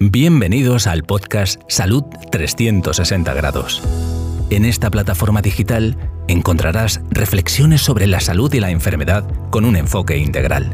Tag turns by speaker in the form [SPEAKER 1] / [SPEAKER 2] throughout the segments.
[SPEAKER 1] Bienvenidos al podcast Salud 360 Grados. En esta plataforma digital encontrarás reflexiones sobre la salud y la enfermedad con un enfoque integral.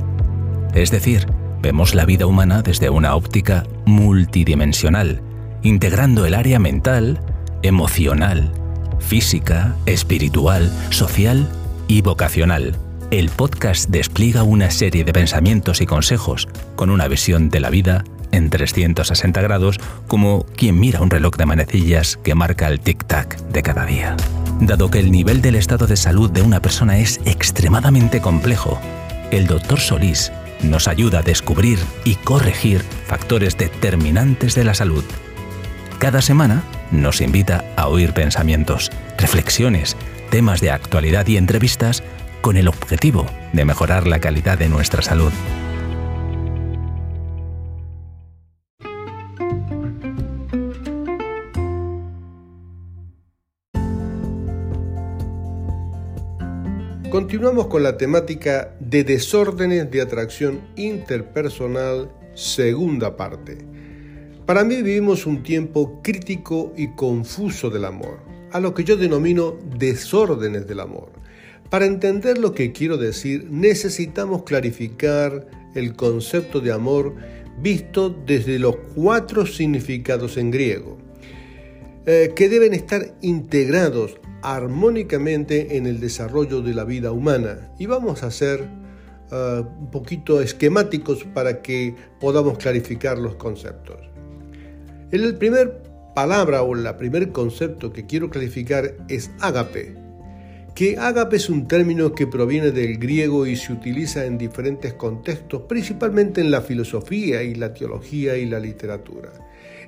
[SPEAKER 1] Es decir, vemos la vida humana desde una óptica multidimensional, integrando el área mental, emocional, física, espiritual, social y vocacional. El podcast despliega una serie de pensamientos y consejos con una visión de la vida en 360 grados como quien mira un reloj de manecillas que marca el tic-tac de cada día. Dado que el nivel del estado de salud de una persona es extremadamente complejo, el doctor Solís nos ayuda a descubrir y corregir factores determinantes de la salud. Cada semana nos invita a oír pensamientos, reflexiones, temas de actualidad y entrevistas con el objetivo de mejorar la calidad de nuestra salud.
[SPEAKER 2] Continuamos con la temática de desórdenes de atracción interpersonal, segunda parte. Para mí vivimos un tiempo crítico y confuso del amor, a lo que yo denomino desórdenes del amor. Para entender lo que quiero decir, necesitamos clarificar el concepto de amor visto desde los cuatro significados en griego, eh, que deben estar integrados armónicamente en el desarrollo de la vida humana. Y vamos a ser uh, un poquito esquemáticos para que podamos clarificar los conceptos. El primer palabra o el primer concepto que quiero clarificar es ágape, que ágape es un término que proviene del griego y se utiliza en diferentes contextos, principalmente en la filosofía y la teología y la literatura.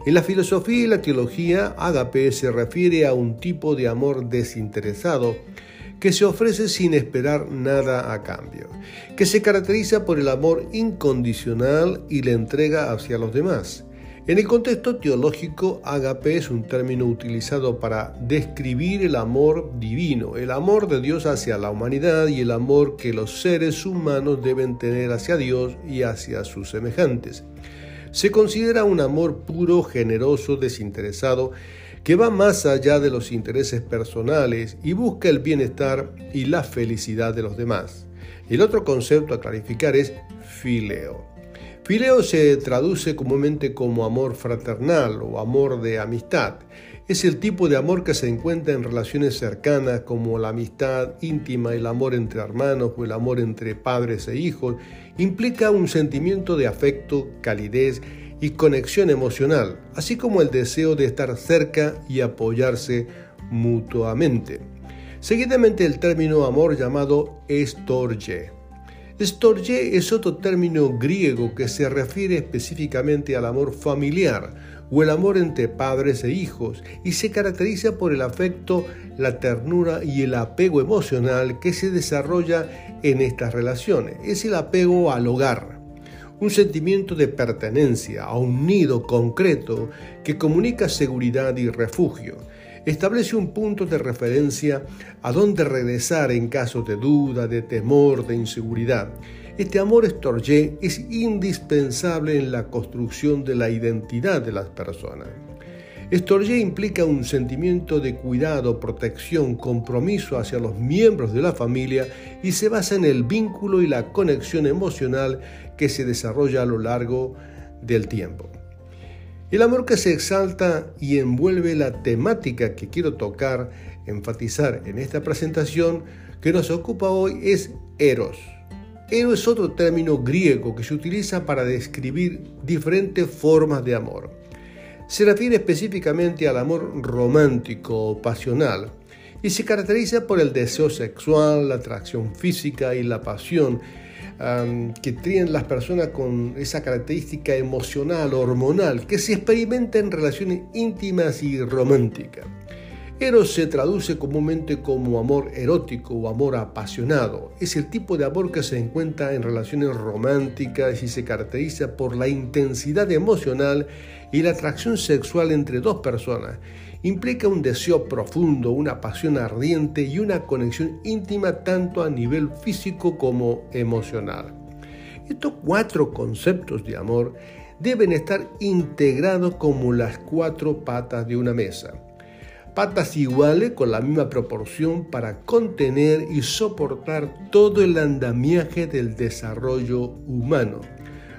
[SPEAKER 2] En la filosofía y la teología, ágape se refiere a un tipo de amor desinteresado que se ofrece sin esperar nada a cambio, que se caracteriza por el amor incondicional y la entrega hacia los demás. En el contexto teológico, ágape es un término utilizado para describir el amor divino, el amor de Dios hacia la humanidad y el amor que los seres humanos deben tener hacia Dios y hacia sus semejantes se considera un amor puro, generoso, desinteresado, que va más allá de los intereses personales y busca el bienestar y la felicidad de los demás. El otro concepto a clarificar es fileo. Fileo se traduce comúnmente como amor fraternal o amor de amistad. Es el tipo de amor que se encuentra en relaciones cercanas como la amistad íntima, el amor entre hermanos o el amor entre padres e hijos implica un sentimiento de afecto, calidez y conexión emocional, así como el deseo de estar cerca y apoyarse mutuamente. Seguidamente el término amor llamado estorge. Estorge es otro término griego que se refiere específicamente al amor familiar o el amor entre padres e hijos y se caracteriza por el afecto, la ternura y el apego emocional que se desarrolla en estas relaciones. Es el apego al hogar, un sentimiento de pertenencia a un nido concreto que comunica seguridad y refugio. Establece un punto de referencia a donde regresar en caso de duda, de temor, de inseguridad. Este amor estorgé es indispensable en la construcción de la identidad de las personas. Estorgé implica un sentimiento de cuidado, protección, compromiso hacia los miembros de la familia y se basa en el vínculo y la conexión emocional que se desarrolla a lo largo del tiempo. El amor que se exalta y envuelve la temática que quiero tocar, enfatizar en esta presentación que nos ocupa hoy es eros. Eros es otro término griego que se utiliza para describir diferentes formas de amor. Se refiere específicamente al amor romántico o pasional y se caracteriza por el deseo sexual, la atracción física y la pasión que tienen las personas con esa característica emocional, hormonal, que se experimenta en relaciones íntimas y románticas. Eros se traduce comúnmente como amor erótico o amor apasionado. Es el tipo de amor que se encuentra en relaciones románticas y se caracteriza por la intensidad emocional y la atracción sexual entre dos personas. Implica un deseo profundo, una pasión ardiente y una conexión íntima tanto a nivel físico como emocional. Estos cuatro conceptos de amor deben estar integrados como las cuatro patas de una mesa. Patas iguales con la misma proporción para contener y soportar todo el andamiaje del desarrollo humano,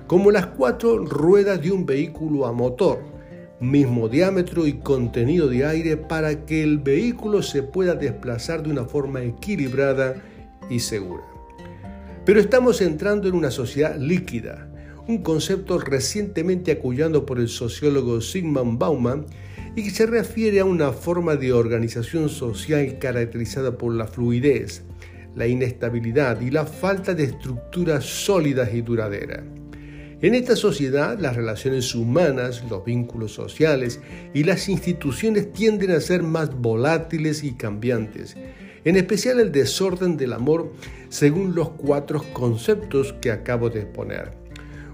[SPEAKER 2] como las cuatro ruedas de un vehículo a motor, mismo diámetro y contenido de aire para que el vehículo se pueda desplazar de una forma equilibrada y segura. Pero estamos entrando en una sociedad líquida, un concepto recientemente acullado por el sociólogo Sigmund Bauman y que se refiere a una forma de organización social caracterizada por la fluidez, la inestabilidad y la falta de estructuras sólidas y duraderas. En esta sociedad, las relaciones humanas, los vínculos sociales y las instituciones tienden a ser más volátiles y cambiantes, en especial el desorden del amor según los cuatro conceptos que acabo de exponer.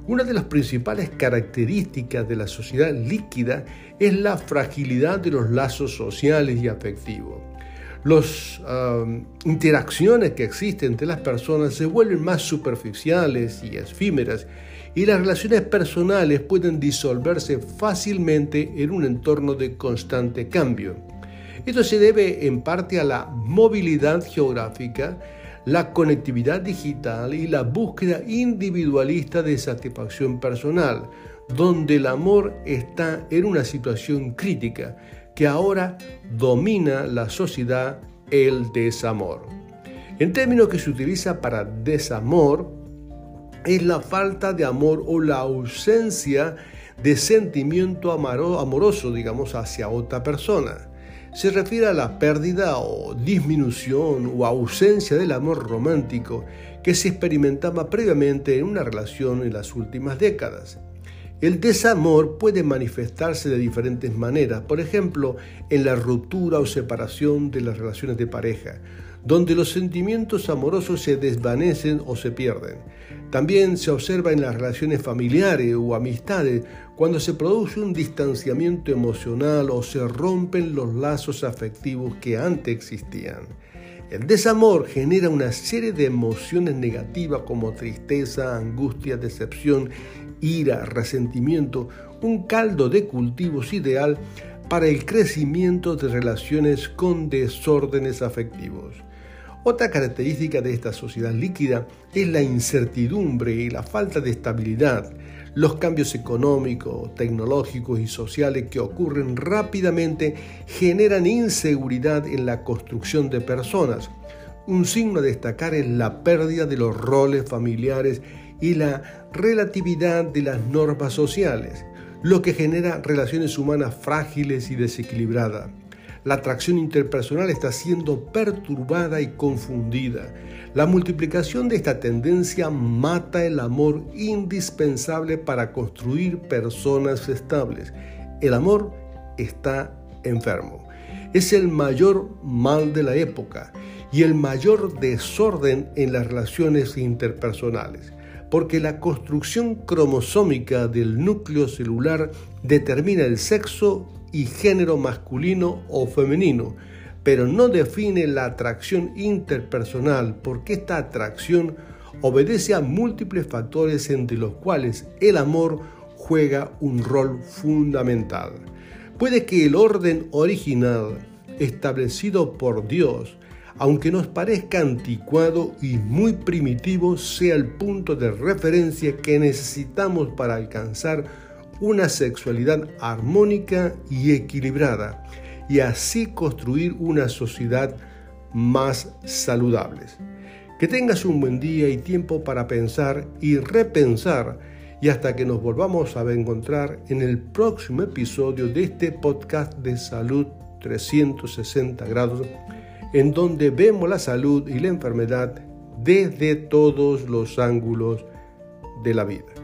[SPEAKER 2] Una de las principales características de la sociedad líquida es la fragilidad de los lazos sociales y afectivos. Las um, interacciones que existen entre las personas se vuelven más superficiales y efímeras y las relaciones personales pueden disolverse fácilmente en un entorno de constante cambio. Esto se debe en parte a la movilidad geográfica, la conectividad digital y la búsqueda individualista de satisfacción personal, donde el amor está en una situación crítica que ahora domina la sociedad, el desamor. En términos que se utiliza para desamor, es la falta de amor o la ausencia de sentimiento amoroso, digamos, hacia otra persona se refiere a la pérdida o disminución o ausencia del amor romántico que se experimentaba previamente en una relación en las últimas décadas. El desamor puede manifestarse de diferentes maneras, por ejemplo, en la ruptura o separación de las relaciones de pareja, donde los sentimientos amorosos se desvanecen o se pierden. También se observa en las relaciones familiares o amistades cuando se produce un distanciamiento emocional o se rompen los lazos afectivos que antes existían. El desamor genera una serie de emociones negativas como tristeza, angustia, decepción, ira, resentimiento, un caldo de cultivos ideal para el crecimiento de relaciones con desórdenes afectivos. Otra característica de esta sociedad líquida es la incertidumbre y la falta de estabilidad, los cambios económicos, tecnológicos y sociales que ocurren rápidamente generan inseguridad en la construcción de personas. Un signo a destacar es la pérdida de los roles familiares y la relatividad de las normas sociales, lo que genera relaciones humanas frágiles y desequilibradas la atracción interpersonal está siendo perturbada y confundida. La multiplicación de esta tendencia mata el amor indispensable para construir personas estables. El amor está enfermo. Es el mayor mal de la época y el mayor desorden en las relaciones interpersonales, porque la construcción cromosómica del núcleo celular determina el sexo y género masculino o femenino, pero no define la atracción interpersonal porque esta atracción obedece a múltiples factores entre los cuales el amor juega un rol fundamental. Puede que el orden original establecido por Dios, aunque nos parezca anticuado y muy primitivo, sea el punto de referencia que necesitamos para alcanzar una sexualidad armónica y equilibrada y así construir una sociedad más saludable. Que tengas un buen día y tiempo para pensar y repensar y hasta que nos volvamos a encontrar en el próximo episodio de este podcast de salud 360 grados, en donde vemos la salud y la enfermedad desde todos los ángulos de la vida.